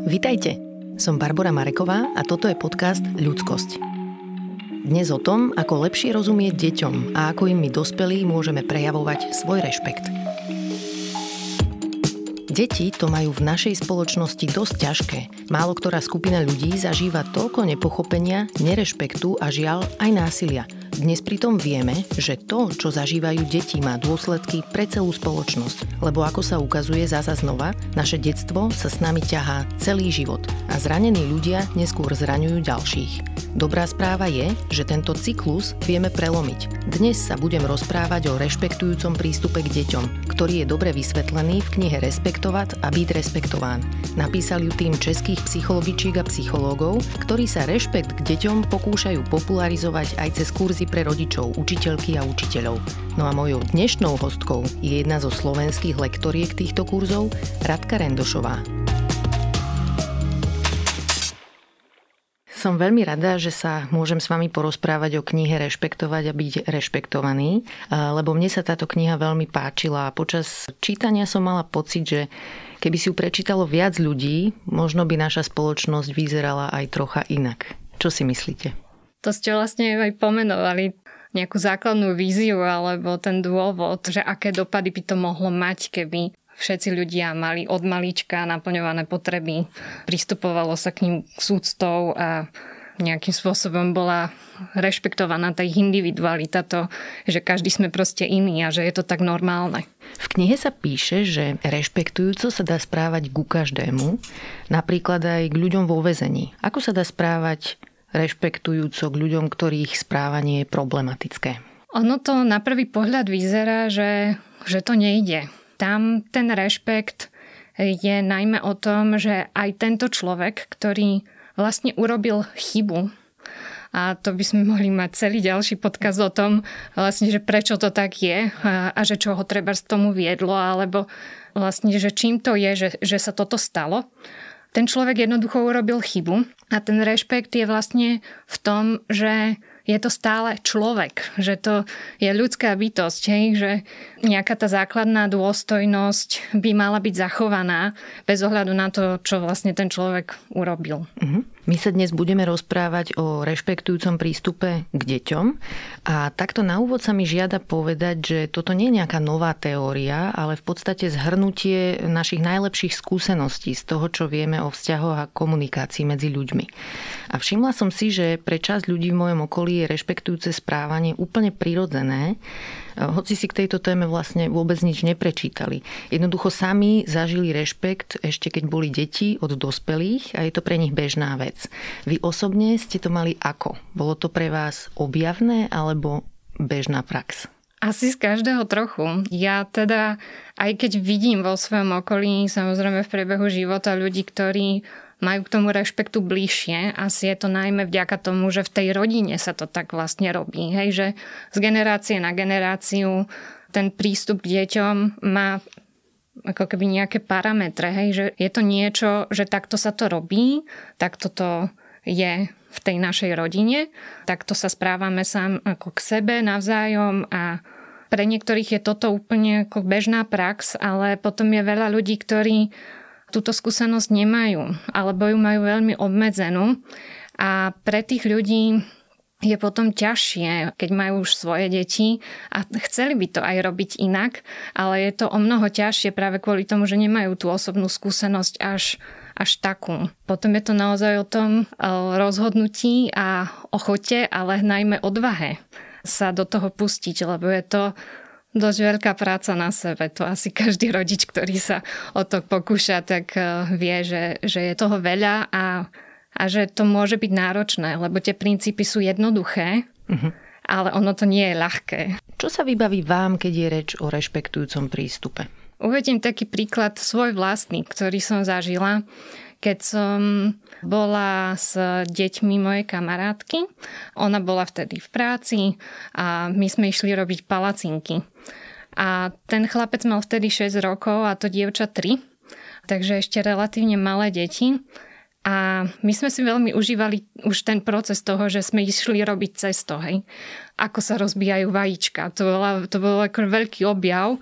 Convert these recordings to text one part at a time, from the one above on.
Vitajte, som Barbara Mareková a toto je podcast Ľudskosť. Dnes o tom, ako lepšie rozumieť deťom a ako im my dospelí môžeme prejavovať svoj rešpekt. Deti to majú v našej spoločnosti dosť ťažké. Málo ktorá skupina ľudí zažíva toľko nepochopenia, nerešpektu a žiaľ aj násilia – dnes pritom vieme, že to, čo zažívajú deti, má dôsledky pre celú spoločnosť, lebo ako sa ukazuje zasa znova, naše detstvo sa s nami ťahá celý život a zranení ľudia neskôr zraňujú ďalších. Dobrá správa je, že tento cyklus vieme prelomiť. Dnes sa budem rozprávať o rešpektujúcom prístupe k deťom, ktorý je dobre vysvetlený v knihe Respektovať a byť respektován. Napísal ju tým českých psychologičiek a psychológov, ktorí sa rešpekt k deťom pokúšajú popularizovať aj cez kurzy pre rodičov, učiteľky a učiteľov. No a mojou dnešnou hostkou je jedna zo slovenských lektoriek týchto kurzov, Radka Rendošová. Som veľmi rada, že sa môžem s vami porozprávať o knihe Rešpektovať a byť rešpektovaný, lebo mne sa táto kniha veľmi páčila a počas čítania som mala pocit, že keby si ju prečítalo viac ľudí, možno by naša spoločnosť vyzerala aj trocha inak. Čo si myslíte? To ste vlastne aj pomenovali nejakú základnú víziu alebo ten dôvod, že aké dopady by to mohlo mať, keby všetci ľudia mali od malička naplňované potreby, pristupovalo sa k ním súctou a nejakým spôsobom bola rešpektovaná tá ich individualita, to, že každý sme proste iný a že je to tak normálne. V knihe sa píše, že rešpektujúco sa dá správať ku každému, napríklad aj k ľuďom vo väzení. Ako sa dá správať rešpektujúco k ľuďom, ktorých správanie je problematické? Ono to na prvý pohľad vyzerá, že, že to nejde. Tam ten rešpekt je najmä o tom, že aj tento človek, ktorý vlastne urobil chybu, a to by sme mohli mať celý ďalší podkaz o tom, vlastne, že prečo to tak je a, a že čo ho treba z tomu viedlo, alebo vlastne, že čím to je, že, že sa toto stalo. Ten človek jednoducho urobil chybu a ten rešpekt je vlastne v tom, že je to stále človek, že to je ľudská bytosť, hej, že nejaká tá základná dôstojnosť by mala byť zachovaná bez ohľadu na to, čo vlastne ten človek urobil. Uh-huh. My sa dnes budeme rozprávať o rešpektujúcom prístupe k deťom a takto na úvod sa mi žiada povedať, že toto nie je nejaká nová teória, ale v podstate zhrnutie našich najlepších skúseností z toho, čo vieme o vzťahoch a komunikácii medzi ľuďmi. A všimla som si, že pre časť ľudí v mojom okolí je rešpektujúce správanie úplne prirodzené, hoci si k tejto téme vlastne vôbec nič neprečítali. Jednoducho sami zažili rešpekt ešte keď boli deti od dospelých a je to pre nich bežná vec. Vy osobne ste to mali ako? Bolo to pre vás objavné alebo bežná prax? Asi z každého trochu. Ja teda, aj keď vidím vo svojom okolí, samozrejme v priebehu života ľudí, ktorí majú k tomu rešpektu bližšie. Asi je to najmä vďaka tomu, že v tej rodine sa to tak vlastne robí. Hej, že z generácie na generáciu ten prístup k deťom má ako keby nejaké parametre, hej, že je to niečo, že takto sa to robí, takto to je v tej našej rodine, takto sa správame sám ako k sebe navzájom a pre niektorých je toto úplne ako bežná prax, ale potom je veľa ľudí, ktorí túto skúsenosť nemajú, alebo ju majú veľmi obmedzenú. A pre tých ľudí je potom ťažšie, keď majú už svoje deti a chceli by to aj robiť inak, ale je to o mnoho ťažšie práve kvôli tomu, že nemajú tú osobnú skúsenosť až, až takú. Potom je to naozaj o tom rozhodnutí a ochote, ale najmä odvahe sa do toho pustiť, lebo je to dosť veľká práca na sebe. To asi každý rodič, ktorý sa o to pokúša, tak eh, vie, že, že je toho veľa a, a že to môže byť náročné, lebo tie princípy sú jednoduché, uh-huh. ale ono to nie je ľahké. Čo sa vybaví vám, keď je reč o rešpektujúcom prístupe? Uvedím taký príklad svoj vlastný, ktorý som zažila keď som bola s deťmi mojej kamarátky. Ona bola vtedy v práci a my sme išli robiť palacinky. A ten chlapec mal vtedy 6 rokov a to dievča 3, takže ešte relatívne malé deti. A my sme si veľmi užívali už ten proces toho, že sme išli robiť cesto, hej. Ako sa rozbijajú vajíčka. To, bola, to bol ako veľký objav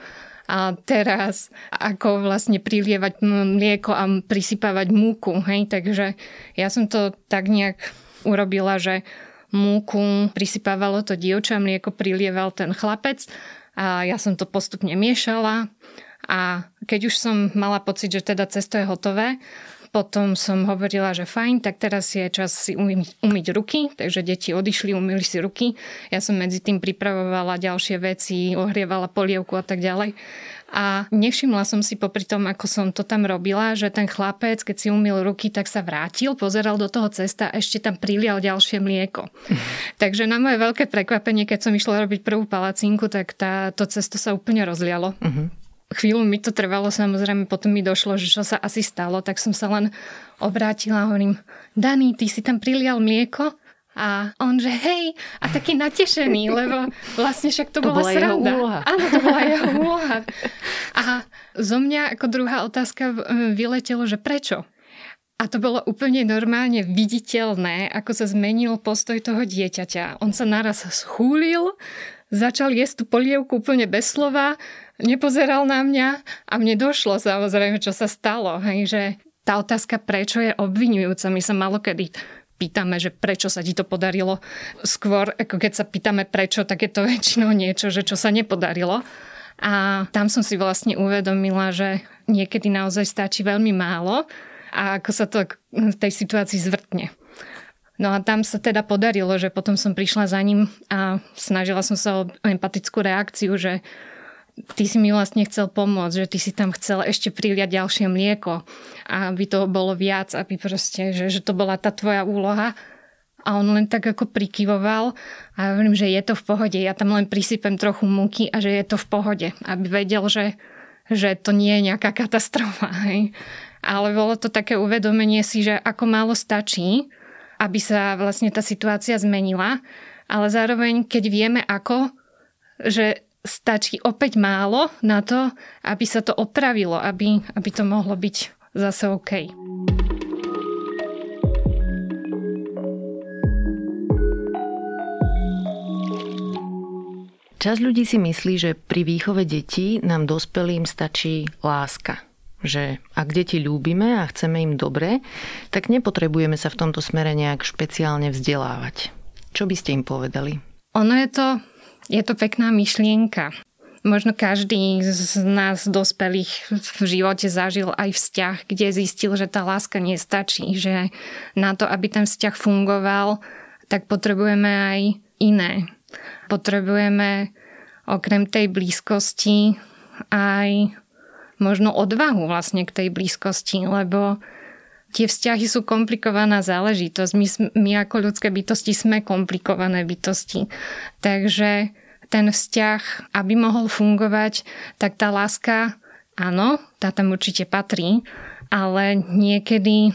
a teraz ako vlastne prilievať mlieko a prisypávať múku. Hej? Takže ja som to tak nejak urobila, že múku prisypávalo to dievča, mlieko prilieval ten chlapec a ja som to postupne miešala a keď už som mala pocit, že teda cesto je hotové, potom som hovorila, že fajn, tak teraz je čas si umyť, umyť ruky, takže deti odišli, umyli si ruky. Ja som medzi tým pripravovala ďalšie veci, ohrievala polievku a tak ďalej. A nevšimla som si popri tom, ako som to tam robila, že ten chlapec, keď si umil ruky, tak sa vrátil, pozeral do toho cesta a ešte tam prilial ďalšie mlieko. Takže na moje veľké prekvapenie, keď som išla robiť prvú palacinku, tak tá, to cesto sa úplne rozlialo. Uh-huh. Chvíľu mi to trvalo, samozrejme, potom mi došlo, že čo sa asi stalo, tak som sa len obrátila a hovorím, Dani, ty si tam prilial mlieko? A on, že hej, a taký natešený, lebo vlastne však to, to bola, bola sranda. Jeho úloha. Áno, to bola jeho úloha. A zo mňa ako druhá otázka vyletelo, že prečo? A to bolo úplne normálne viditeľné, ako sa zmenil postoj toho dieťaťa. On sa naraz schúlil, začal jesť tú polievku úplne bez slova, nepozeral na mňa a mne došlo samozrejme, čo sa stalo. Hej, že tá otázka, prečo je obvinujúca, my sa malokedy pýtame, že prečo sa ti to podarilo. Skôr, ako keď sa pýtame prečo, tak je to väčšinou niečo, že čo sa nepodarilo. A tam som si vlastne uvedomila, že niekedy naozaj stačí veľmi málo a ako sa to v tej situácii zvrtne. No a tam sa teda podarilo, že potom som prišla za ním a snažila som sa o empatickú reakciu, že ty si mi vlastne chcel pomôcť, že ty si tam chcel ešte priliať ďalšie mlieko, aby toho bolo viac, aby proste, že, že to bola tá tvoja úloha. A on len tak ako prikyvoval a ja hovorím, že je to v pohode, ja tam len prisypem trochu múky a že je to v pohode, aby vedel, že, že to nie je nejaká katastrofa. Hej. Ale bolo to také uvedomenie si, že ako málo stačí, aby sa vlastne tá situácia zmenila, ale zároveň, keď vieme ako, že stačí opäť málo na to, aby sa to opravilo, aby, aby to mohlo byť zase OK. Časť ľudí si myslí, že pri výchove detí nám dospelým stačí láska. Že ak deti ľúbime a chceme im dobre, tak nepotrebujeme sa v tomto smere nejak špeciálne vzdelávať. Čo by ste im povedali? Ono je to je to pekná myšlienka. Možno každý z nás dospelých v živote zažil aj vzťah, kde zistil, že tá láska nestačí, že na to, aby ten vzťah fungoval, tak potrebujeme aj iné. Potrebujeme okrem tej blízkosti aj možno odvahu vlastne k tej blízkosti, lebo tie vzťahy sú komplikovaná záležitosť. My, my ako ľudské bytosti sme komplikované bytosti. Takže ten vzťah, aby mohol fungovať, tak tá láska, áno, tá tam určite patrí, ale niekedy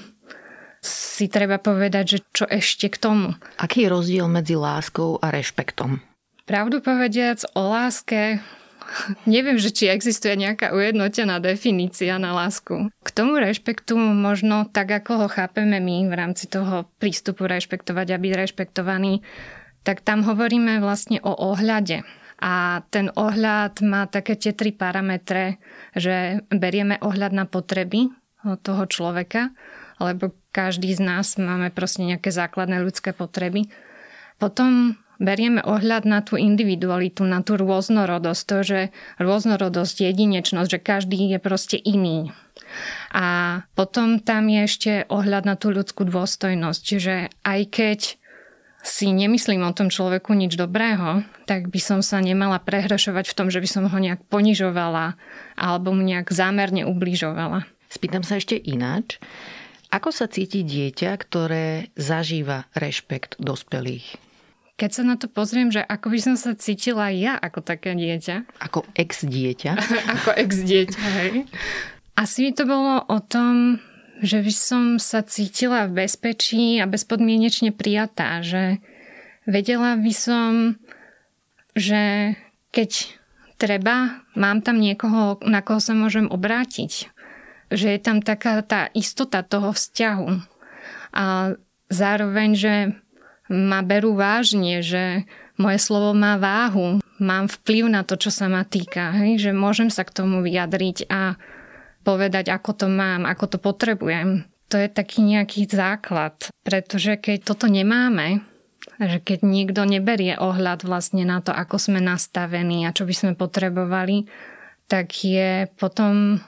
si treba povedať, že čo ešte k tomu. Aký je rozdiel medzi láskou a rešpektom? Pravdu povediac o láske Neviem, že či existuje nejaká ujednotená definícia na lásku. K tomu rešpektu možno tak, ako ho chápeme my v rámci toho prístupu rešpektovať a byť rešpektovaný, tak tam hovoríme vlastne o ohľade. A ten ohľad má také tie tri parametre, že berieme ohľad na potreby toho človeka, lebo každý z nás máme proste nejaké základné ľudské potreby. Potom berieme ohľad na tú individualitu, na tú rôznorodosť, to, že rôznorodosť, jedinečnosť, že každý je proste iný. A potom tam je ešte ohľad na tú ľudskú dôstojnosť, že aj keď si nemyslím o tom človeku nič dobrého, tak by som sa nemala prehrašovať v tom, že by som ho nejak ponižovala alebo mu nejak zámerne ubližovala. Spýtam sa ešte ináč. Ako sa cíti dieťa, ktoré zažíva rešpekt dospelých? Keď sa na to pozriem, že ako by som sa cítila ja ako také dieťa. Ako ex-dieťa. ako ex-dieťa, hej. Asi to bolo o tom, že by som sa cítila v bezpečí a bezpodmienečne prijatá, že vedela by som, že keď treba, mám tam niekoho, na koho sa môžem obrátiť. Že je tam taká tá istota toho vzťahu. A zároveň, že ma berú vážne, že moje slovo má váhu, mám vplyv na to, čo sa ma týka. Hej? Že môžem sa k tomu vyjadriť a povedať, ako to mám, ako to potrebujem. To je taký nejaký základ, pretože keď toto nemáme, že keď niekto neberie ohľad vlastne na to, ako sme nastavení a čo by sme potrebovali, tak je potom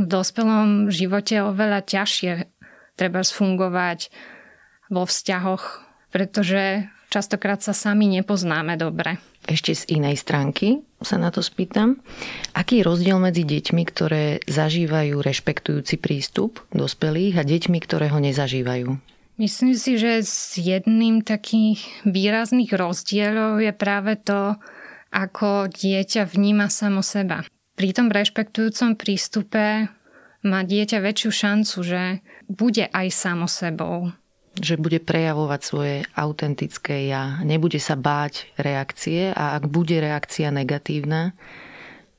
v dospelom živote oveľa ťažšie treba fungovať vo vzťahoch, pretože častokrát sa sami nepoznáme dobre. Ešte z inej stránky sa na to spýtam. Aký je rozdiel medzi deťmi, ktoré zažívajú rešpektujúci prístup dospelých a deťmi, ktoré ho nezažívajú? Myslím si, že z jedným takých výrazných rozdielov je práve to, ako dieťa vníma samo seba. Pri tom rešpektujúcom prístupe má dieťa väčšiu šancu, že bude aj samo sebou že bude prejavovať svoje autentické ja. Nebude sa báť reakcie a ak bude reakcia negatívna,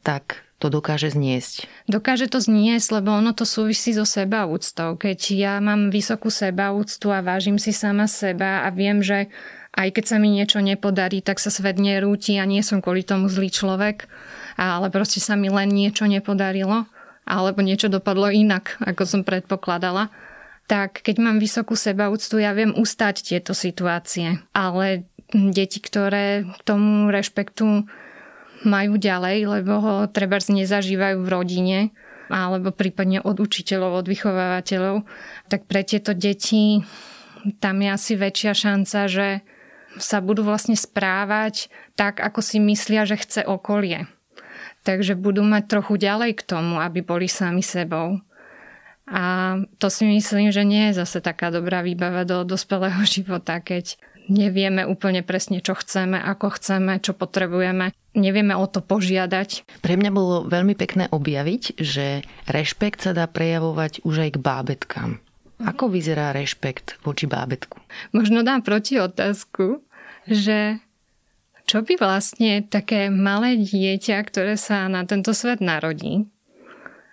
tak to dokáže zniesť. Dokáže to zniesť, lebo ono to súvisí so sebaúctou. Keď ja mám vysokú sebaúctu a vážim si sama seba a viem, že aj keď sa mi niečo nepodarí, tak sa svet nerúti a nie som kvôli tomu zlý človek, ale proste sa mi len niečo nepodarilo alebo niečo dopadlo inak, ako som predpokladala tak keď mám vysokú sebaúctu, ja viem ustať tieto situácie. Ale deti, ktoré k tomu rešpektu majú ďalej, lebo ho treba nezažívajú v rodine, alebo prípadne od učiteľov, od vychovávateľov, tak pre tieto deti tam je asi väčšia šanca, že sa budú vlastne správať tak, ako si myslia, že chce okolie. Takže budú mať trochu ďalej k tomu, aby boli sami sebou. A to si myslím, že nie je zase taká dobrá výbava do dospelého života, keď nevieme úplne presne, čo chceme, ako chceme, čo potrebujeme. Nevieme o to požiadať. Pre mňa bolo veľmi pekné objaviť, že rešpekt sa dá prejavovať už aj k bábetkám. Ako vyzerá rešpekt voči bábetku? Možno dám proti otázku, že čo by vlastne také malé dieťa, ktoré sa na tento svet narodí,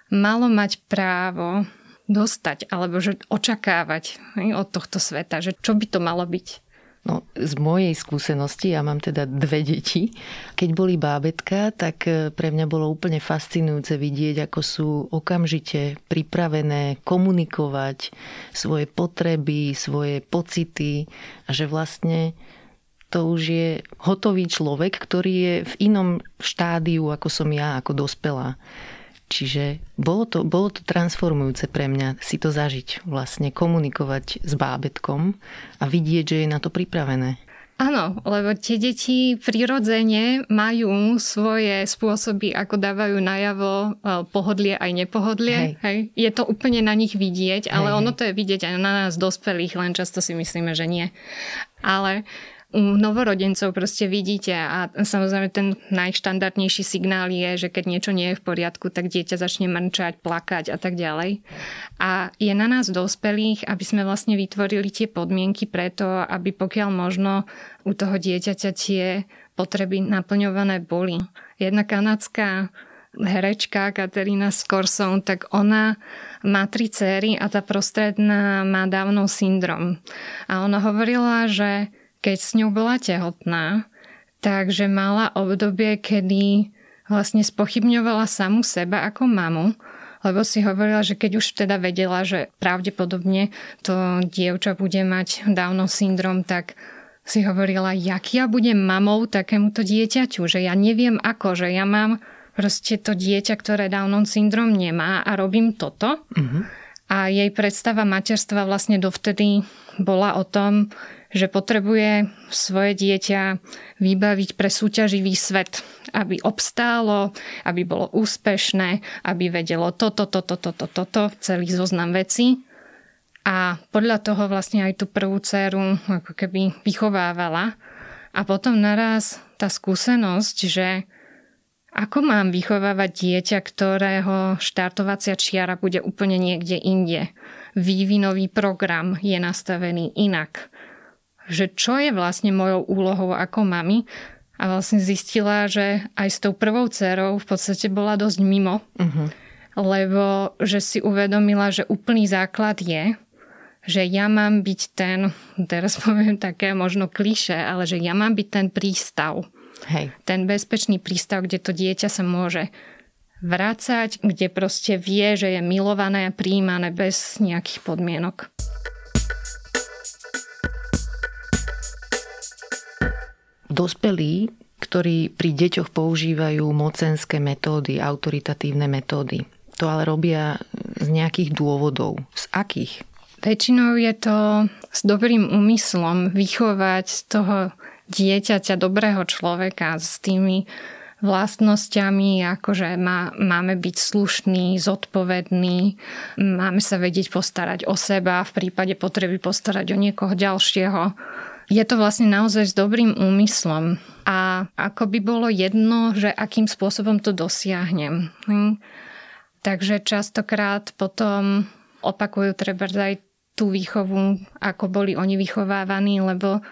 malo mať právo dostať alebo že očakávať od tohto sveta, že čo by to malo byť? No, z mojej skúsenosti, ja mám teda dve deti, keď boli bábetka, tak e, pre mňa bolo úplne fascinujúce vidieť, ako sú okamžite pripravené komunikovať svoje potreby, svoje pocity a že vlastne to už je hotový človek, ktorý je v inom štádiu, ako som ja, ako dospelá. Čiže bolo to, bolo to transformujúce pre mňa si to zažiť, vlastne komunikovať s bábetkom a vidieť, že je na to pripravené. Áno, lebo tie deti prirodzene majú svoje spôsoby, ako dávajú najavo e, pohodlie aj nepohodlie. Hej. Hej. Je to úplne na nich vidieť, ale hej, ono to je vidieť aj na nás dospelých, len často si myslíme, že nie. Ale u novorodencov proste vidíte a samozrejme ten najštandardnejší signál je, že keď niečo nie je v poriadku, tak dieťa začne mrčať, plakať a tak ďalej. A je na nás dospelých, aby sme vlastne vytvorili tie podmienky preto, aby pokiaľ možno u toho dieťaťa tie potreby naplňované boli. Jedna kanadská herečka Katerina Skorson, tak ona má tri céry a tá prostredná má dávno syndrom. A ona hovorila, že keď s ňou bola tehotná, takže mala obdobie, kedy vlastne spochybňovala samu seba ako mamu, lebo si hovorila, že keď už teda vedela, že pravdepodobne to dievča bude mať Downov syndrom, tak si hovorila, jak ja budem mamou takémuto dieťaťu, že ja neviem ako, že ja mám proste to dieťa, ktoré Downov syndrom nemá a robím toto. Uh-huh. A jej predstava materstva vlastne dovtedy bola o tom, že potrebuje svoje dieťa vybaviť pre súťaživý svet, aby obstálo, aby bolo úspešné, aby vedelo toto, toto, toto, toto, celý zoznam vecí. A podľa toho vlastne aj tú prvú dceru ako keby vychovávala. A potom naraz tá skúsenosť, že ako mám vychovávať dieťa, ktorého štartovacia čiara bude úplne niekde inde. Vývinový program je nastavený inak že čo je vlastne mojou úlohou ako mami a vlastne zistila, že aj s tou prvou dcerou v podstate bola dosť mimo, uh-huh. lebo že si uvedomila, že úplný základ je, že ja mám byť ten, teraz poviem také možno kliše, ale že ja mám byť ten prístav. Hej. Ten bezpečný prístav, kde to dieťa sa môže vrácať, kde proste vie, že je milované a príjmané bez nejakých podmienok. Dospelí, ktorí pri deťoch používajú mocenské metódy, autoritatívne metódy, to ale robia z nejakých dôvodov. Z akých? Väčšinou je to s dobrým úmyslom vychovať z toho dieťaťa dobrého človeka s tými vlastnosťami, ako že má, máme byť slušný, zodpovedný, máme sa vedieť postarať o seba, v prípade potreby postarať o niekoho ďalšieho. Je to vlastne naozaj s dobrým úmyslom a ako by bolo jedno, že akým spôsobom to dosiahnem. Hm? Takže častokrát potom opakujú treba aj tú výchovu, ako boli oni vychovávaní, lebo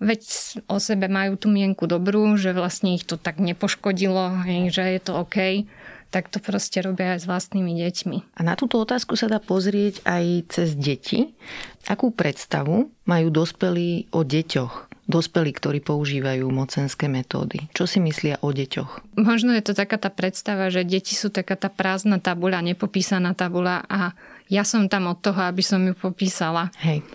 veď o sebe majú tú mienku dobrú, že vlastne ich to tak nepoškodilo, že je to OK, tak to proste robia aj s vlastnými deťmi. A na túto otázku sa dá pozrieť aj cez deti. Akú predstavu majú dospelí o deťoch? Dospelí, ktorí používajú mocenské metódy. Čo si myslia o deťoch? Možno je to taká tá predstava, že deti sú taká tá prázdna tabuľa, nepopísaná tabuľa a ja som tam od toho, aby som ju popísala. Hej.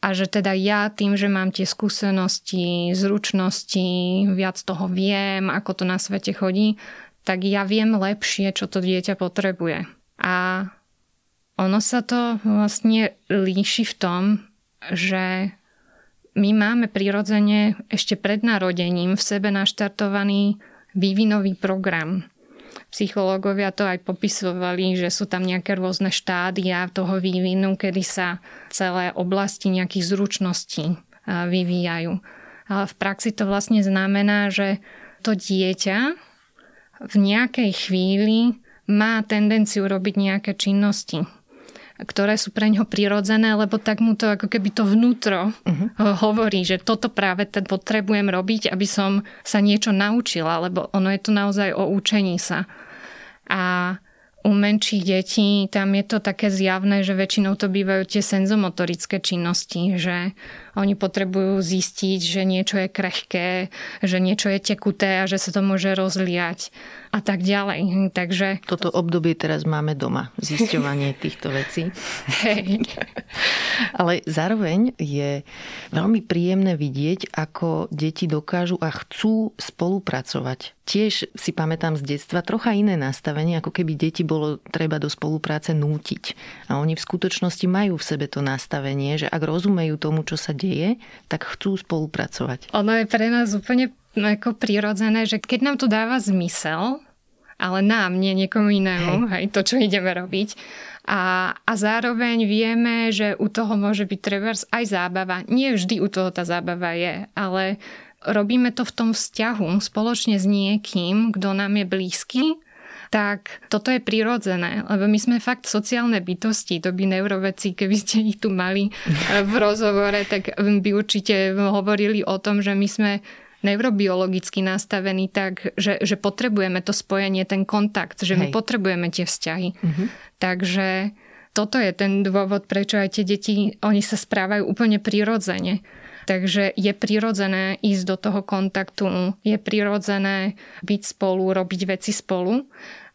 A že teda ja tým, že mám tie skúsenosti, zručnosti, viac toho viem, ako to na svete chodí, tak ja viem lepšie, čo to dieťa potrebuje. A ono sa to vlastne líši v tom, že my máme prirodzene ešte pred narodením v sebe naštartovaný vývinový program Psychológovia to aj popisovali, že sú tam nejaké rôzne štádia toho vývinu, kedy sa celé oblasti nejakých zručností vyvíjajú. Ale v praxi to vlastne znamená, že to dieťa v nejakej chvíli má tendenciu robiť nejaké činnosti ktoré sú pre ňoho prirodzené, lebo tak mu to ako keby to vnútro uh-huh. hovorí, že toto práve ten potrebujem robiť, aby som sa niečo naučila, lebo ono je to naozaj o učení sa. A u menších detí tam je to také zjavné, že väčšinou to bývajú tie senzomotorické činnosti, že oni potrebujú zistiť, že niečo je krehké, že niečo je tekuté a že sa to môže rozliať a tak ďalej. Takže... Toto obdobie teraz máme doma, zisťovanie týchto vecí. Hej. Ale zároveň je veľmi príjemné vidieť, ako deti dokážu a chcú spolupracovať. Tiež si pamätám z detstva trocha iné nastavenie, ako keby deti bolo treba do spolupráce nútiť. A oni v skutočnosti majú v sebe to nastavenie, že ak rozumejú tomu, čo sa deje, tak chcú spolupracovať. Ono je pre nás úplne ako prirodzené, že keď nám to dáva zmysel, ale nám, nie niekomu inému, hej. hej, to, čo ideme robiť. A, a zároveň vieme, že u toho môže byť trebárs aj zábava. Nie vždy u toho tá zábava je, ale robíme to v tom vzťahu spoločne s niekým, kto nám je blízky, tak toto je prirodzené, lebo my sme fakt sociálne bytosti, to by neuroveci, keby ste ich tu mali v rozhovore, tak by určite hovorili o tom, že my sme neurobiologicky nastavení tak, že, že potrebujeme to spojenie, ten kontakt, že Hej. my potrebujeme tie vzťahy. Uh-huh. Takže toto je ten dôvod, prečo aj tie deti, oni sa správajú úplne prirodzene. Takže je prirodzené ísť do toho kontaktu, je prirodzené byť spolu, robiť veci spolu.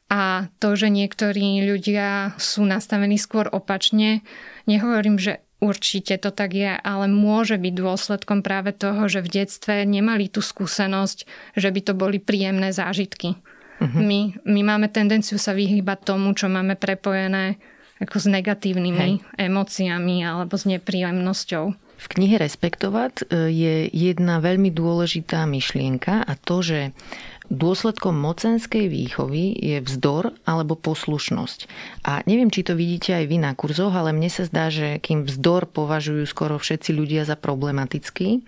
A to, že niektorí ľudia sú nastavení skôr opačne, nehovorím, že Určite to tak je, ale môže byť dôsledkom práve toho, že v detstve nemali tú skúsenosť, že by to boli príjemné zážitky. Uh-huh. My, my máme tendenciu sa vyhýbať tomu, čo máme prepojené ako s negatívnymi Hej. emóciami alebo s nepríjemnosťou. V knihe Respektovať e, je jedna veľmi dôležitá myšlienka a to, že Dôsledkom mocenskej výchovy je vzdor alebo poslušnosť. A neviem, či to vidíte aj vy na kurzoch, ale mne sa zdá, že kým vzdor považujú skoro všetci ľudia za problematický,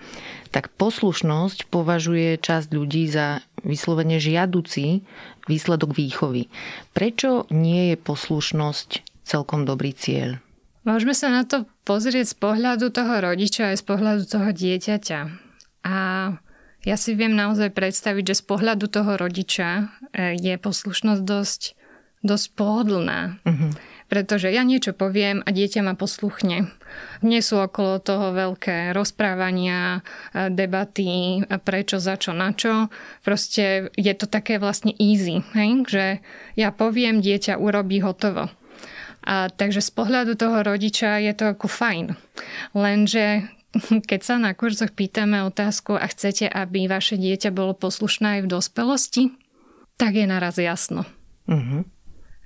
tak poslušnosť považuje časť ľudí za vyslovene žiaducí výsledok výchovy. Prečo nie je poslušnosť celkom dobrý cieľ? Môžeme sa na to pozrieť z pohľadu toho rodiča aj z pohľadu toho dieťaťa. A ja si viem naozaj predstaviť, že z pohľadu toho rodiča e, je poslušnosť dosť, dosť pohodlná. Uh-huh. Pretože ja niečo poviem a dieťa ma posluchne. Nie sú okolo toho veľké rozprávania, e, debaty, prečo, za čo, na čo. Proste je to také vlastne easy, hej? že ja poviem, dieťa urobí hotovo. A takže z pohľadu toho rodiča je to ako fajn. Lenže keď sa na kurzoch pýtame otázku a chcete, aby vaše dieťa bolo poslušné aj v dospelosti, tak je naraz jasno. Uh-huh.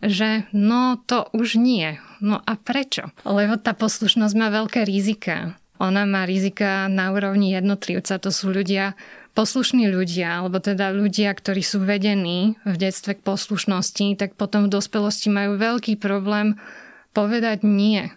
Že no to už nie. No a prečo? Lebo tá poslušnosť má veľké rizika. Ona má rizika na úrovni jednotlivca. To sú ľudia, poslušní ľudia, alebo teda ľudia, ktorí sú vedení v detstve k poslušnosti, tak potom v dospelosti majú veľký problém povedať nie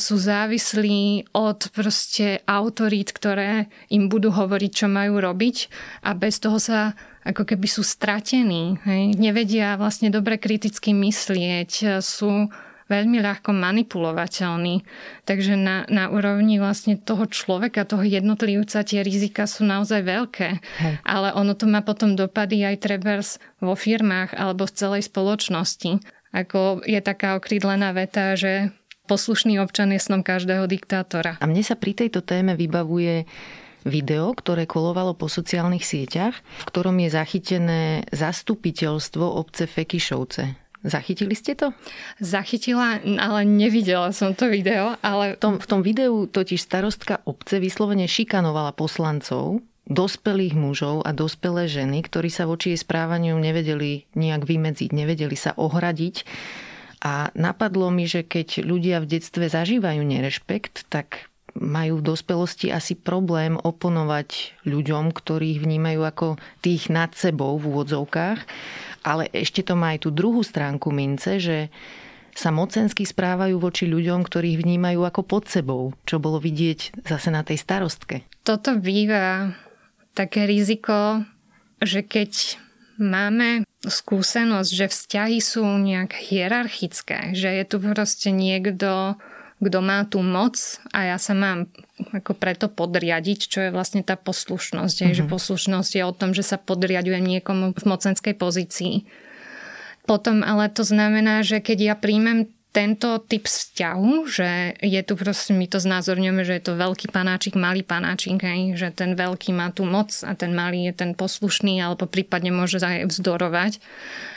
sú závislí od proste autorít, ktoré im budú hovoriť, čo majú robiť a bez toho sa ako keby sú stratení. Hej? Nevedia vlastne dobre kriticky myslieť, sú veľmi ľahko manipulovateľní. Takže na, na úrovni vlastne toho človeka, toho jednotlivca tie rizika sú naozaj veľké. Hej. Ale ono to má potom dopady aj trebers vo firmách alebo v celej spoločnosti. Ako je taká okrídlená veta, že poslušný občan je snom každého diktátora. A mne sa pri tejto téme vybavuje video, ktoré kolovalo po sociálnych sieťach, v ktorom je zachytené zastupiteľstvo obce Fekišovce. Zachytili ste to? Zachytila, ale nevidela som to video. Ale... V, tom, v tom videu totiž starostka obce vyslovene šikanovala poslancov, dospelých mužov a dospelé ženy, ktorí sa voči jej správaniu nevedeli nejak vymedziť, nevedeli sa ohradiť a napadlo mi, že keď ľudia v detstve zažívajú nerešpekt, tak majú v dospelosti asi problém oponovať ľuďom, ktorých vnímajú ako tých nad sebou v úvodzovkách. Ale ešte to má aj tú druhú stránku mince, že sa mocensky správajú voči ľuďom, ktorých vnímajú ako pod sebou, čo bolo vidieť zase na tej starostke. Toto býva také riziko, že keď máme skúsenosť, že vzťahy sú nejak hierarchické, že je tu proste niekto, kto má tú moc a ja sa mám ako preto podriadiť, čo je vlastne tá poslušnosť. Mm-hmm. Že mhm. poslušnosť je o tom, že sa podriadujem niekomu v mocenskej pozícii. Potom ale to znamená, že keď ja príjmem tento typ vzťahu, že je tu proste, my to znázorňujeme, že je to veľký panáčik, malý panáčik, hej, že ten veľký má tú moc a ten malý je ten poslušný, alebo prípadne môže aj vzdorovať.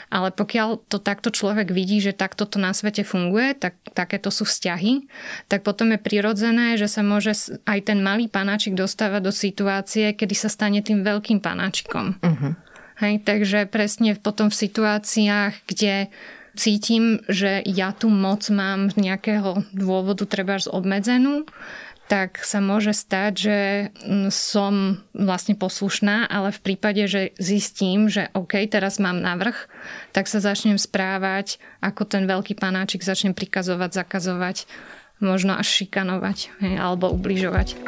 Ale pokiaľ to takto človek vidí, že takto to na svete funguje, tak takéto sú vzťahy, tak potom je prirodzené, že sa môže aj ten malý panáčik dostávať do situácie, kedy sa stane tým veľkým panáčikom. Uh-huh. Hej, takže presne potom v situáciách, kde cítim, že ja tú moc mám z nejakého dôvodu treba obmedzenú, tak sa môže stať, že mm, som vlastne poslušná, ale v prípade, že zistím, že OK, teraz mám navrh, tak sa začnem správať ako ten veľký panáčik, začnem prikazovať, zakazovať, možno až šikanovať hej, alebo ubližovať.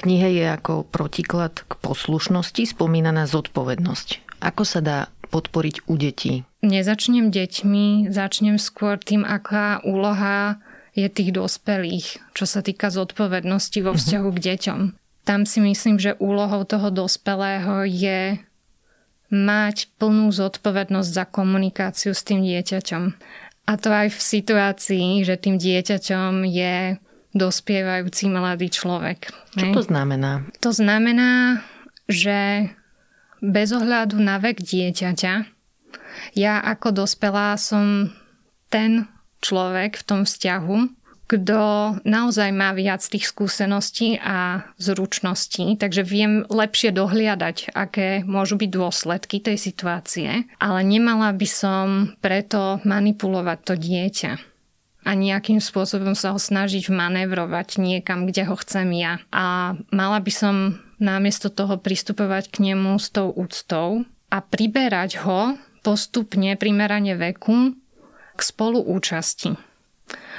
Knihe je ako protiklad k poslušnosti spomínaná zodpovednosť. Ako sa dá podporiť u detí? Nezačnem deťmi, začnem skôr tým, aká úloha je tých dospelých, čo sa týka zodpovednosti vo mhm. vzťahu k deťom. Tam si myslím, že úlohou toho dospelého je mať plnú zodpovednosť za komunikáciu s tým dieťaťom. A to aj v situácii, že tým dieťaťom je dospievajúci mladý človek. Čo to znamená? To znamená, že bez ohľadu na vek dieťaťa, ja ako dospelá som ten človek v tom vzťahu, kto naozaj má viac tých skúseností a zručností, takže viem lepšie dohliadať, aké môžu byť dôsledky tej situácie, ale nemala by som preto manipulovať to dieťa a nejakým spôsobom sa ho snažiť manévrovať niekam, kde ho chcem ja. A mala by som namiesto toho pristupovať k nemu s tou úctou a priberať ho postupne, primerane veku, k spoluúčasti.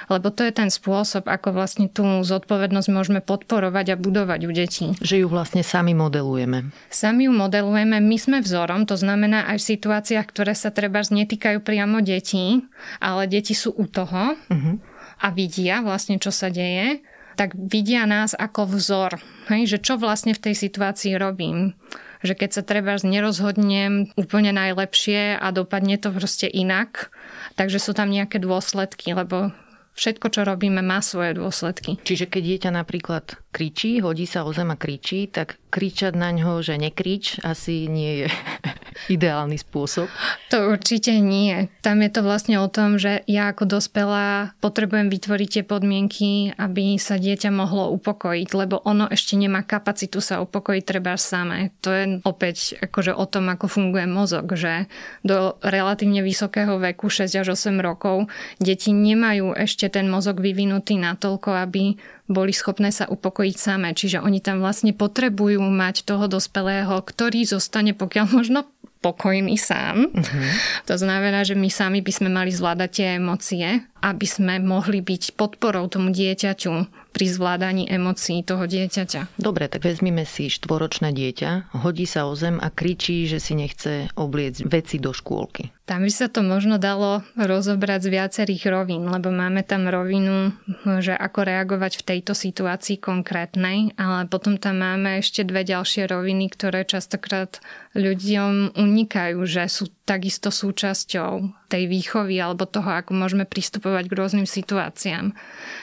Lebo to je ten spôsob, ako vlastne tú zodpovednosť môžeme podporovať a budovať u detí. Že ju vlastne sami modelujeme. Sami ju modelujeme, my sme vzorom, to znamená aj v situáciách, ktoré sa treba netýkajú priamo detí, ale deti sú u toho uh-huh. a vidia vlastne, čo sa deje tak vidia nás ako vzor. Hej, že čo vlastne v tej situácii robím že keď sa treba nerozhodnem úplne najlepšie a dopadne to proste inak, takže sú tam nejaké dôsledky, lebo všetko, čo robíme, má svoje dôsledky. Čiže keď dieťa napríklad kričí, hodí sa o zem a kričí, tak kričať na ňo, že nekrič, asi nie je ideálny spôsob. To určite nie. Tam je to vlastne o tom, že ja ako dospelá potrebujem vytvoriť tie podmienky, aby sa dieťa mohlo upokojiť, lebo ono ešte nemá kapacitu sa upokojiť treba samé. To je opäť akože o tom, ako funguje mozog, že do relatívne vysokého veku, 6 až 8 rokov, deti nemajú ešte ten mozog vyvinutý natoľko, aby boli schopné sa upokojiť samé. Čiže oni tam vlastne potrebujú mať toho dospelého, ktorý zostane pokiaľ možno pokojný sám. Uh-huh. To znamená, že my sami by sme mali zvládať tie emócie, aby sme mohli byť podporou tomu dieťaťu pri zvládaní emócií toho dieťaťa. Dobre, tak vezmime si štvoročné dieťa, hodí sa o zem a kričí, že si nechce obliecť veci do škôlky. Tam by sa to možno dalo rozobrať z viacerých rovín, lebo máme tam rovinu, že ako reagovať v tejto situácii konkrétnej, ale potom tam máme ešte dve ďalšie roviny, ktoré častokrát ľuďom unikajú, že sú takisto súčasťou tej výchovy alebo toho, ako môžeme pristupovať k rôznym situáciám.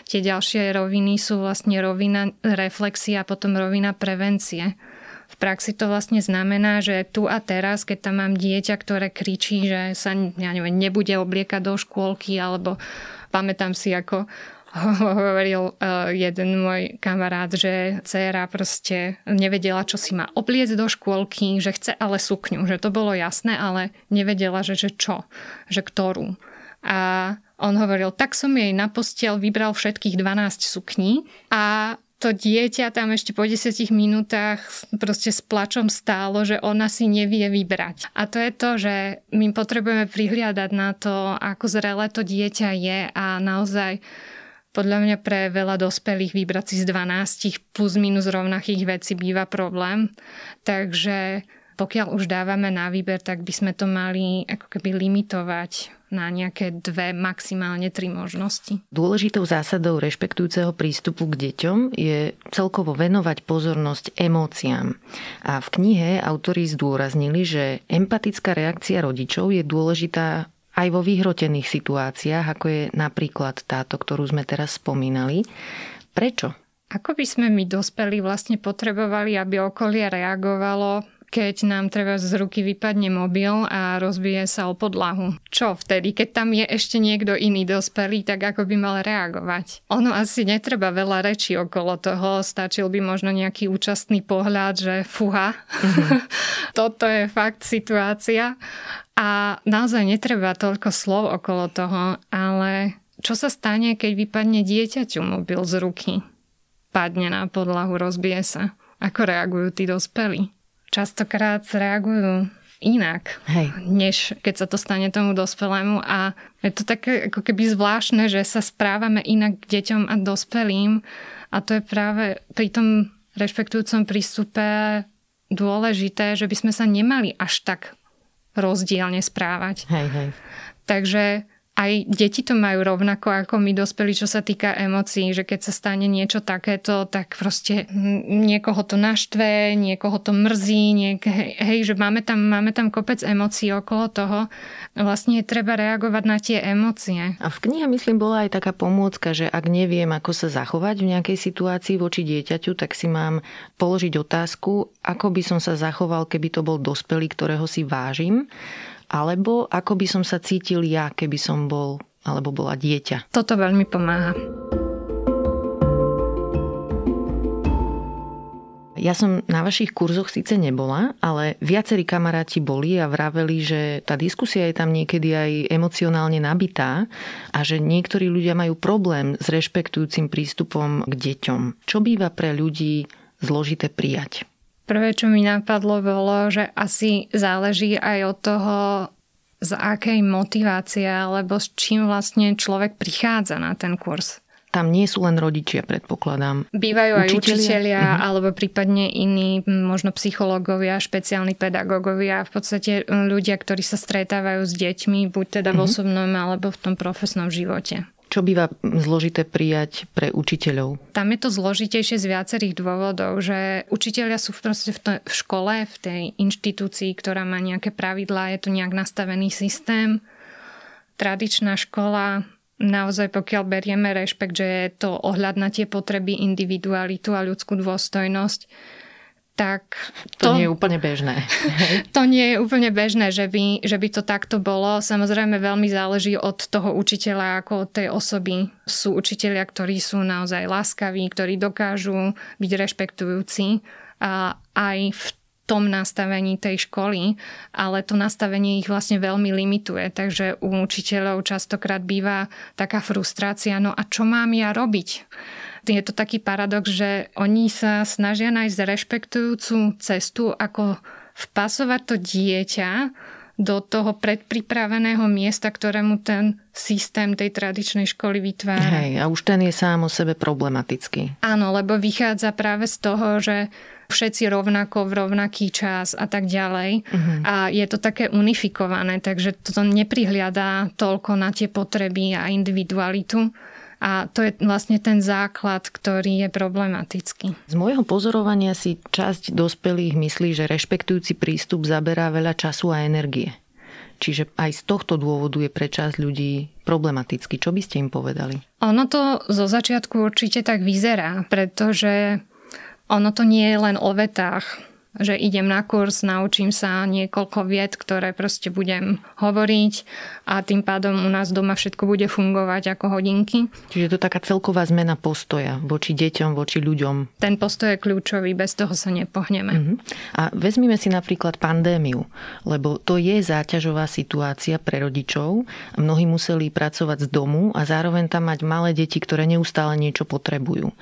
Tie ďalšie roviny sú vlastne rovina reflexie a potom rovina prevencie. V praxi to vlastne znamená, že tu a teraz, keď tam mám dieťa, ktoré kričí, že sa ja neviem, nebude obliekať do škôlky, alebo pamätám si, ako hovoril uh, jeden môj kamarát, že dcéra proste nevedela, čo si má obliecť do škôlky, že chce ale sukňu, že to bolo jasné, ale nevedela, že, že čo, že ktorú. A on hovoril, tak som jej na postiel vybral všetkých 12 sukní a to dieťa tam ešte po 10 minútach proste s plačom stálo, že ona si nevie vybrať. A to je to, že my potrebujeme prihliadať na to, ako zrelé to dieťa je a naozaj podľa mňa pre veľa dospelých vybrať si z 12 plus minus rovnakých vecí býva problém. Takže pokiaľ už dávame na výber, tak by sme to mali ako keby limitovať na nejaké dve, maximálne tri možnosti. Dôležitou zásadou rešpektujúceho prístupu k deťom je celkovo venovať pozornosť emóciám. A v knihe autori zdôraznili, že empatická reakcia rodičov je dôležitá aj vo vyhrotených situáciách, ako je napríklad táto, ktorú sme teraz spomínali. Prečo? Ako by sme my dospeli vlastne potrebovali, aby okolie reagovalo keď nám treba z ruky vypadne mobil a rozbije sa o podlahu. Čo vtedy, keď tam je ešte niekto iný dospelý, tak ako by mal reagovať? Ono asi netreba veľa rečí okolo toho, stačil by možno nejaký účastný pohľad, že fuha, mm-hmm. toto je fakt situácia. A naozaj netreba toľko slov okolo toho, ale čo sa stane, keď vypadne dieťaťu mobil z ruky? Padne na podlahu, rozbije sa. Ako reagujú tí dospelí? Častokrát reagujú inak, Hej. než keď sa to stane tomu dospelému a je to také ako keby zvláštne, že sa správame inak k deťom a dospelým a to je práve pri tom rešpektujúcom prístupe dôležité, že by sme sa nemali až tak rozdielne správať. Hej, hej. Takže aj deti to majú rovnako ako my dospeli, čo sa týka emócií, že keď sa stane niečo takéto, tak proste niekoho to naštve, niekoho to mrzí, niek- hej, že máme tam, máme tam kopec emócií okolo toho. Vlastne je treba reagovať na tie emócie. A v knihe, myslím, bola aj taká pomôcka, že ak neviem, ako sa zachovať v nejakej situácii voči dieťaťu, tak si mám položiť otázku, ako by som sa zachoval, keby to bol dospelý, ktorého si vážim alebo ako by som sa cítil ja, keby som bol alebo bola dieťa. Toto veľmi pomáha. Ja som na vašich kurzoch síce nebola, ale viacerí kamaráti boli a vraveli, že tá diskusia je tam niekedy aj emocionálne nabitá a že niektorí ľudia majú problém s rešpektujúcim prístupom k deťom. Čo býva pre ľudí zložité prijať? Prvé, čo mi napadlo, bolo, že asi záleží aj od toho, z akej motivácie alebo s čím vlastne človek prichádza na ten kurz. Tam nie sú len rodičia, predpokladám. Bývajú aj učitelia, učitelia uh-huh. alebo prípadne iní, možno psychológovia, špeciálni pedagógovia, v podstate ľudia, ktorí sa stretávajú s deťmi, buď teda v mhm. osobnom alebo v tom profesnom živote. Čo býva zložité prijať pre učiteľov? Tam je to zložitejšie z viacerých dôvodov, že učiteľia sú proste v, to, v škole, v tej inštitúcii, ktorá má nejaké pravidlá, je tu nejak nastavený systém. Tradičná škola, naozaj pokiaľ berieme rešpekt, že je to ohľad na tie potreby, individualitu a ľudskú dôstojnosť, tak... To, to nie je úplne bežné. to nie je úplne bežné, že by, že by to takto bolo. Samozrejme veľmi záleží od toho učiteľa ako od tej osoby. Sú učiteľia, ktorí sú naozaj láskaví, ktorí dokážu byť rešpektujúci a aj v tom nastavení tej školy, ale to nastavenie ich vlastne veľmi limituje. Takže u učiteľov častokrát býva taká frustrácia, no a čo mám ja robiť? Je to taký paradox, že oni sa snažia nájsť rešpektujúcu cestu, ako vpasovať to dieťa do toho predpripraveného miesta, ktorému ten systém tej tradičnej školy vytvára. Hej, a už ten je sám o sebe problematický. Áno, lebo vychádza práve z toho, že všetci rovnako v rovnaký čas a tak ďalej. Uh-huh. A je to také unifikované, takže to neprihliada toľko na tie potreby a individualitu a to je vlastne ten základ, ktorý je problematický. Z môjho pozorovania si časť dospelých myslí, že rešpektujúci prístup zaberá veľa času a energie. Čiže aj z tohto dôvodu je pre časť ľudí problematický. Čo by ste im povedali? Ono to zo začiatku určite tak vyzerá, pretože ono to nie je len o vetách že idem na kurz, naučím sa niekoľko vied, ktoré proste budem hovoriť a tým pádom u nás doma všetko bude fungovať ako hodinky. Čiže je to taká celková zmena postoja voči deťom, voči ľuďom. Ten postoj je kľúčový, bez toho sa nepohneme. Uh-huh. A vezmime si napríklad pandémiu, lebo to je záťažová situácia pre rodičov. Mnohí museli pracovať z domu a zároveň tam mať malé deti, ktoré neustále niečo potrebujú.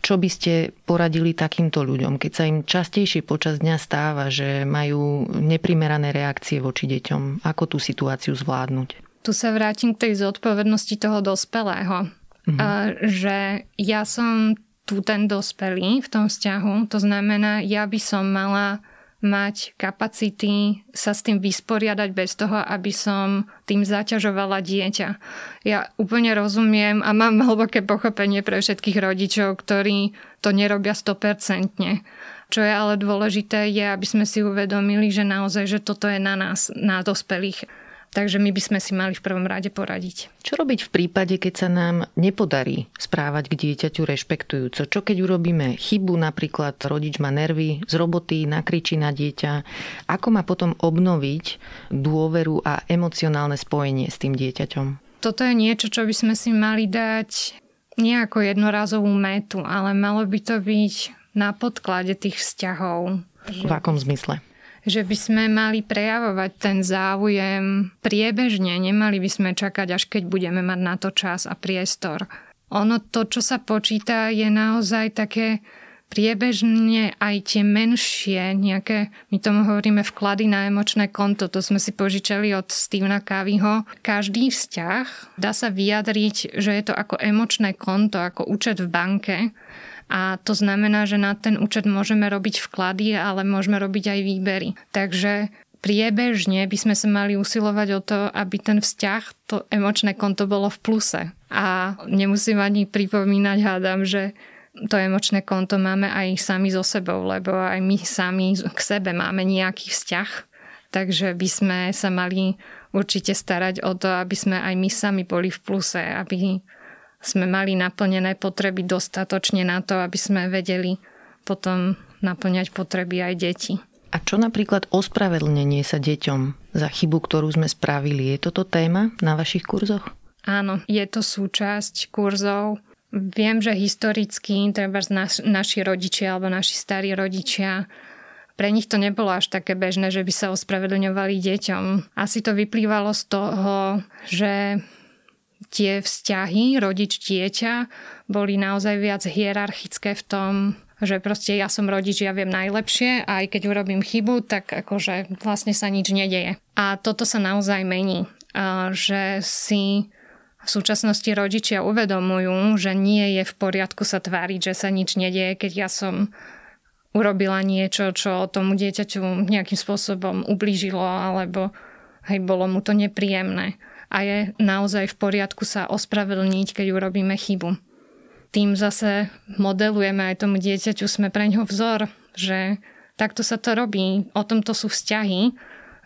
Čo by ste poradili takýmto ľuďom, keď sa im častejšie počas dňa stáva, že majú neprimerané reakcie voči deťom? Ako tú situáciu zvládnuť? Tu sa vrátim k tej zodpovednosti toho dospelého. Mhm. A, že ja som tu ten dospelý v tom vzťahu, to znamená, ja by som mala mať kapacity sa s tým vysporiadať bez toho, aby som tým zaťažovala dieťa. Ja úplne rozumiem a mám hlboké pochopenie pre všetkých rodičov, ktorí to nerobia 100%. Čo je ale dôležité je, aby sme si uvedomili, že naozaj, že toto je na nás, na dospelých Takže my by sme si mali v prvom rade poradiť. Čo robiť v prípade, keď sa nám nepodarí správať k dieťaťu rešpektujúco? Čo keď urobíme chybu, napríklad rodič má nervy z roboty, nakričí na dieťa? Ako má potom obnoviť dôveru a emocionálne spojenie s tým dieťaťom? Toto je niečo, čo by sme si mali dať nejako jednorazovú metu, ale malo by to byť na podklade tých vzťahov. V akom zmysle? Že by sme mali prejavovať ten záujem priebežne, nemali by sme čakať, až keď budeme mať na to čas a priestor. Ono to, čo sa počíta, je naozaj také priebežne aj tie menšie, nejaké, my tomu hovoríme vklady na emočné konto, to sme si požičali od Stevena Kaviho. Každý vzťah dá sa vyjadriť, že je to ako emočné konto, ako účet v banke a to znamená, že na ten účet môžeme robiť vklady, ale môžeme robiť aj výbery. Takže priebežne by sme sa mali usilovať o to, aby ten vzťah, to emočné konto bolo v pluse. A nemusím ani pripomínať, hádam, že to emočné konto máme aj sami so sebou, lebo aj my sami k sebe máme nejaký vzťah. Takže by sme sa mali určite starať o to, aby sme aj my sami boli v pluse, aby sme mali naplnené potreby dostatočne na to, aby sme vedeli potom naplňať potreby aj detí. A čo napríklad ospravedlnenie sa deťom za chybu, ktorú sme spravili? Je toto téma na vašich kurzoch? Áno, je to súčasť kurzov. Viem, že historicky, treba naš, naši rodičia alebo naši starí rodičia pre nich to nebolo až také bežné, že by sa ospravedlňovali deťom. Asi to vyplývalo z toho, že tie vzťahy rodič-dieťa boli naozaj viac hierarchické v tom, že proste ja som rodič, ja viem najlepšie a aj keď urobím chybu, tak akože vlastne sa nič nedeje. A toto sa naozaj mení, že si v súčasnosti rodičia uvedomujú, že nie je v poriadku sa tváriť, že sa nič nedieje, keď ja som urobila niečo, čo tomu dieťaťu nejakým spôsobom ublížilo alebo hej, bolo mu to nepríjemné a je naozaj v poriadku sa ospravedlniť, keď urobíme chybu. Tým zase modelujeme aj tomu dieťaťu, sme pre ňo vzor, že takto sa to robí, o tomto sú vzťahy,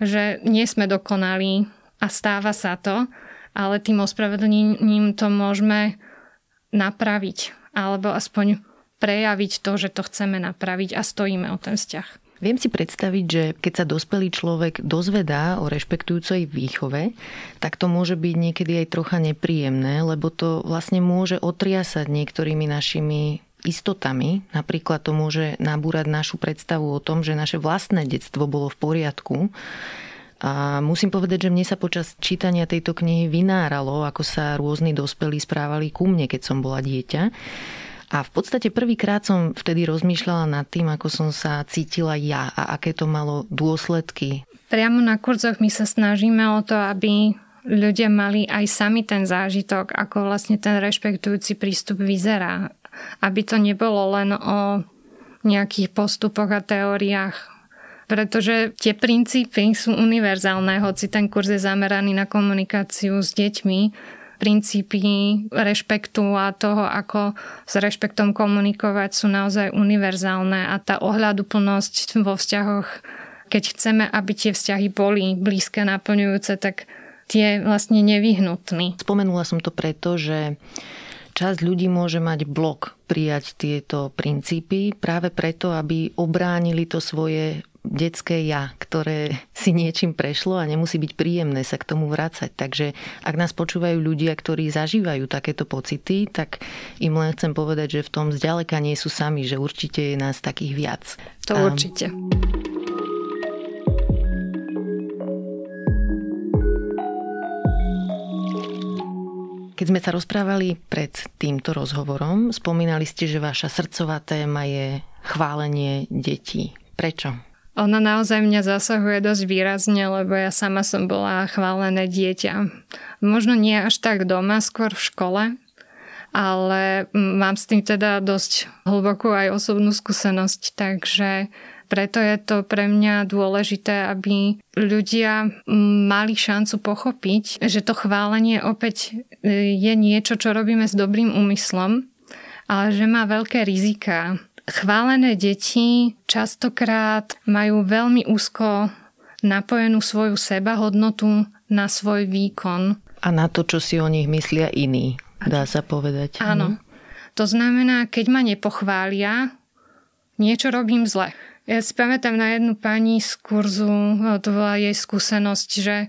že nie sme dokonalí a stáva sa to, ale tým ospravedlnením to môžeme napraviť alebo aspoň prejaviť to, že to chceme napraviť a stojíme o ten vzťah. Viem si predstaviť, že keď sa dospelý človek dozvedá o rešpektujúcej výchove, tak to môže byť niekedy aj trocha nepríjemné, lebo to vlastne môže otriasať niektorými našimi istotami. Napríklad to môže nabúrať našu predstavu o tom, že naše vlastné detstvo bolo v poriadku. A musím povedať, že mne sa počas čítania tejto knihy vynáralo, ako sa rôzni dospelí správali ku mne, keď som bola dieťa. A v podstate prvýkrát som vtedy rozmýšľala nad tým, ako som sa cítila ja a aké to malo dôsledky. Priamo na kurzoch my sa snažíme o to, aby ľudia mali aj sami ten zážitok, ako vlastne ten rešpektujúci prístup vyzerá. Aby to nebolo len o nejakých postupoch a teóriách, pretože tie princípy sú univerzálne, hoci ten kurz je zameraný na komunikáciu s deťmi, princípy rešpektu a toho, ako s rešpektom komunikovať sú naozaj univerzálne a tá ohľaduplnosť vo vzťahoch, keď chceme, aby tie vzťahy boli blízke, naplňujúce, tak tie vlastne nevyhnutný. Spomenula som to preto, že časť ľudí môže mať blok prijať tieto princípy práve preto, aby obránili to svoje detské ja, ktoré si niečím prešlo a nemusí byť príjemné sa k tomu vrácať. Takže ak nás počúvajú ľudia, ktorí zažívajú takéto pocity, tak im len chcem povedať, že v tom zďaleka nie sú sami, že určite je nás takých viac. To určite. Keď sme sa rozprávali pred týmto rozhovorom, spomínali ste, že vaša srdcová téma je chválenie detí. Prečo? Ona naozaj mňa zasahuje dosť výrazne, lebo ja sama som bola chválené dieťa. Možno nie až tak doma, skôr v škole, ale mám s tým teda dosť hlbokú aj osobnú skúsenosť, takže preto je to pre mňa dôležité, aby ľudia mali šancu pochopiť, že to chválenie opäť e, je niečo, čo robíme s dobrým úmyslom, ale že má veľké rizika Chválené deti častokrát majú veľmi úzko napojenú svoju sebahodnotu na svoj výkon. A na to, čo si o nich myslia iní, dá sa povedať. Áno. To znamená, keď ma nepochvália, niečo robím zle. Ja si pamätám na jednu pani z kurzu, to bola jej skúsenosť, že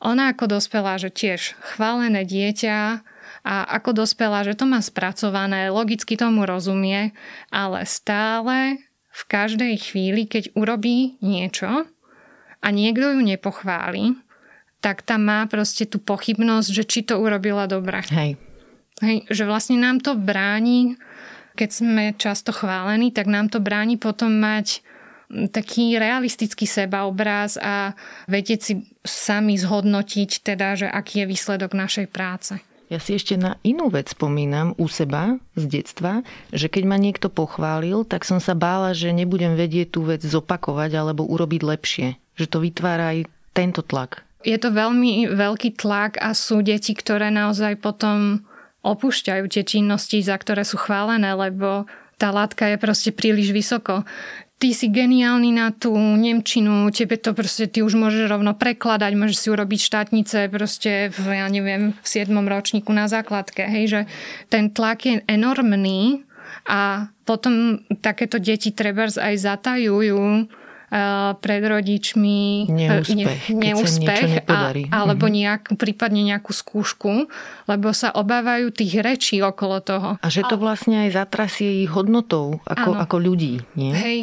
ona ako dospelá, že tiež chválené dieťa a ako dospelá, že to má spracované, logicky tomu rozumie, ale stále v každej chvíli, keď urobí niečo a niekto ju nepochváli, tak tam má proste tú pochybnosť, že či to urobila dobre. Hej. Hej, že vlastne nám to bráni, keď sme často chválení, tak nám to bráni potom mať taký realistický sebaobraz a vedieť si sami zhodnotiť teda, že aký je výsledok našej práce. Ja si ešte na inú vec spomínam u seba z detstva, že keď ma niekto pochválil, tak som sa bála, že nebudem vedieť tú vec zopakovať alebo urobiť lepšie. Že to vytvára aj tento tlak. Je to veľmi veľký tlak a sú deti, ktoré naozaj potom opúšťajú tie činnosti, za ktoré sú chválené, lebo tá látka je proste príliš vysoko ty si geniálny na tú Nemčinu, tebe to proste, ty už môžeš rovno prekladať, môžeš si urobiť štátnice proste v, ja neviem, v 7. ročníku na základke, hej, že ten tlak je enormný a potom takéto deti treba aj zatajujú pred rodičmi neúspech, ne, neúspech a, alebo mhm. nejak, prípadne nejakú skúšku, lebo sa obávajú tých rečí okolo toho. A že to vlastne aj zatrasie ich hodnotou ako, ako ľudí, nie? Hej,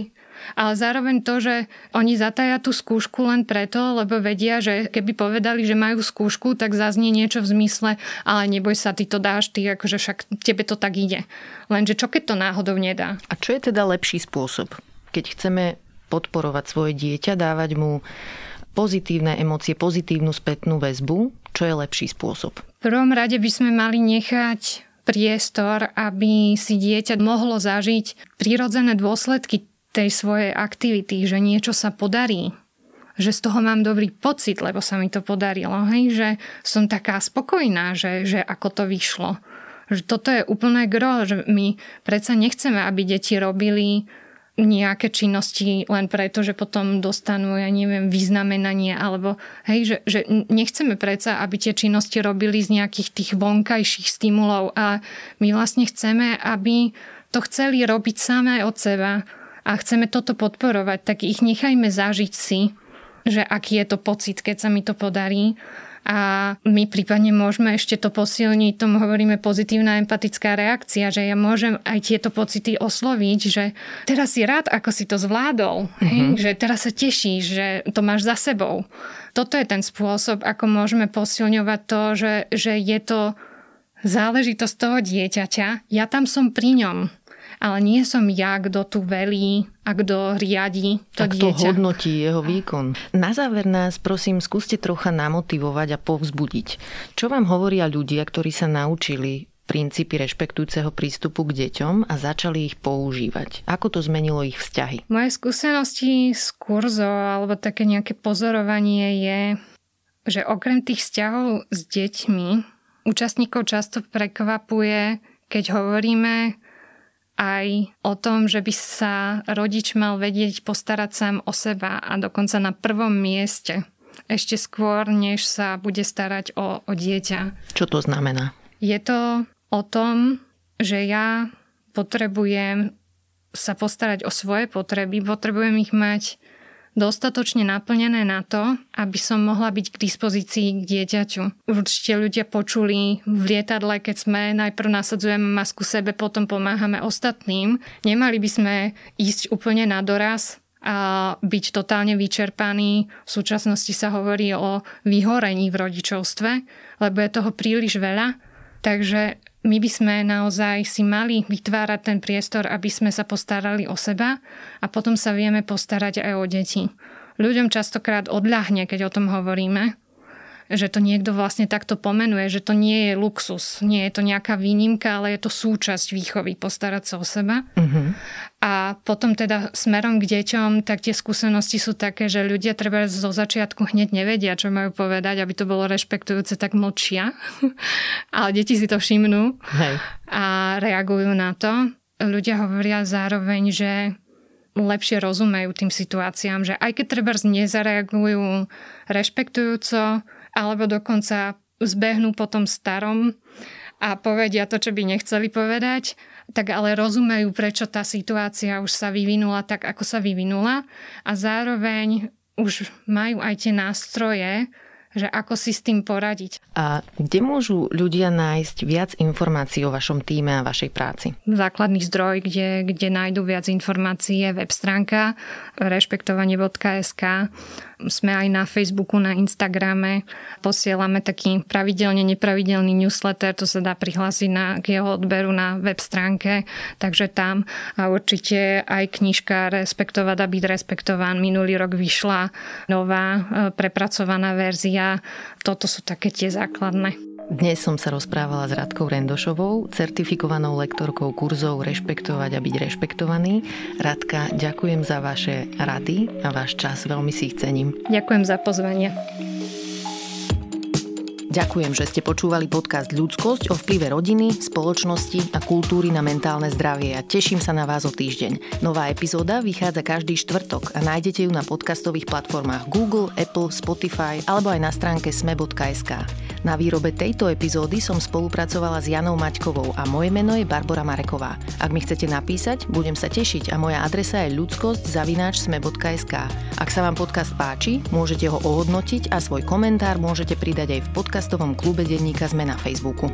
ale zároveň to, že oni zataja tú skúšku len preto, lebo vedia, že keby povedali, že majú skúšku, tak zaznie niečo v zmysle, ale neboj sa, ty to dáš, ty akože však tebe to tak ide. Lenže čo keď to náhodou nedá? A čo je teda lepší spôsob? Keď chceme podporovať svoje dieťa, dávať mu pozitívne emócie, pozitívnu spätnú väzbu, čo je lepší spôsob? V prvom rade by sme mali nechať priestor, aby si dieťa mohlo zažiť prirodzené dôsledky tej svojej aktivity, že niečo sa podarí. že z toho mám dobrý pocit, lebo sa mi to podarilo, hej, že som taká spokojná, že, že ako to vyšlo. Že toto je úplné gro, že my predsa nechceme, aby deti robili nejaké činnosti len preto, že potom dostanú, ja neviem, vyznamenanie alebo hej, že, že nechceme predsa, aby tie činnosti robili z nejakých tých vonkajších stimulov a my vlastne chceme, aby to chceli robiť samé od seba a chceme toto podporovať, tak ich nechajme zažiť si, že aký je to pocit, keď sa mi to podarí a my prípadne môžeme ešte to posilniť, tomu hovoríme pozitívna empatická reakcia, že ja môžem aj tieto pocity osloviť, že teraz si rád, ako si to zvládol, mm-hmm. hej? Mhm. že teraz sa tešíš, že to máš za sebou. Toto je ten spôsob, ako môžeme posilňovať to, že, že je to záležitosť toho dieťaťa. Ja tam som pri ňom ale nie som ja, kto tu velí a kto riadi to kto dieťa. hodnotí jeho výkon. Na záver nás prosím skúste trocha namotivovať a povzbudiť. Čo vám hovoria ľudia, ktorí sa naučili princípy rešpektujúceho prístupu k deťom a začali ich používať. Ako to zmenilo ich vzťahy? Moje skúsenosti z kurzov alebo také nejaké pozorovanie je, že okrem tých vzťahov s deťmi účastníkov často prekvapuje, keď hovoríme aj o tom, že by sa rodič mal vedieť postarať sám o seba a dokonca na prvom mieste ešte skôr, než sa bude starať o, o dieťa. Čo to znamená? Je to o tom, že ja potrebujem sa postarať o svoje potreby, potrebujem ich mať dostatočne naplnené na to, aby som mohla byť k dispozícii k dieťaťu. Určite ľudia počuli v lietadle, keď sme najprv nasadzujeme masku sebe, potom pomáhame ostatným. Nemali by sme ísť úplne na doraz a byť totálne vyčerpaný. V súčasnosti sa hovorí o vyhorení v rodičovstve, lebo je toho príliš veľa. Takže my by sme naozaj si mali vytvárať ten priestor, aby sme sa postarali o seba a potom sa vieme postarať aj o deti. Ľuďom častokrát odľahne, keď o tom hovoríme, že to niekto vlastne takto pomenuje, že to nie je luxus, nie je to nejaká výnimka, ale je to súčasť výchovy, postarať sa o seba. Uh-huh. A potom teda smerom k deťom, tak tie skúsenosti sú také, že ľudia treba zo začiatku hneď nevedia, čo majú povedať, aby to bolo rešpektujúce, tak mlčia. ale deti si to všimnú Hej. a reagujú na to. Ľudia hovoria zároveň, že lepšie rozumejú tým situáciám, že aj keď treba nezareagujú rešpektujúco, alebo dokonca zbehnú potom starom a povedia to, čo by nechceli povedať, tak ale rozumejú, prečo tá situácia už sa vyvinula tak, ako sa vyvinula a zároveň už majú aj tie nástroje, že ako si s tým poradiť. A kde môžu ľudia nájsť viac informácií o vašom týme a vašej práci? Základný zdroj, kde, kde nájdú viac informácií je web stránka rešpektovanie.sk sme aj na Facebooku, na Instagrame. Posielame taký pravidelne nepravidelný newsletter, to sa dá prihlásiť na, k jeho odberu na web stránke, takže tam a určite aj knižka Respektovať a byť respektován. Minulý rok vyšla nová e, prepracovaná verzia. Toto sú také tie základné. Dnes som sa rozprávala s Radkou Rendošovou, certifikovanou lektorkou kurzov Rešpektovať a byť rešpektovaný. Radka, ďakujem za vaše rady a váš čas, veľmi si ich cením. Ďakujem za pozvanie. Ďakujem, že ste počúvali podcast Ľudskosť o vplyve rodiny, spoločnosti a kultúry na mentálne zdravie a teším sa na vás o týždeň. Nová epizóda vychádza každý štvrtok a nájdete ju na podcastových platformách Google, Apple, Spotify alebo aj na stránke sme.sk. Na výrobe tejto epizódy som spolupracovala s Janou Maťkovou a moje meno je Barbara Mareková. Ak mi chcete napísať, budem sa tešiť a moja adresa je ľudskosť.sme.sk. Ak sa vám podcast páči, môžete ho ohodnotiť a svoj komentár môžete pridať aj v podcastovom klube denníka Sme na Facebooku.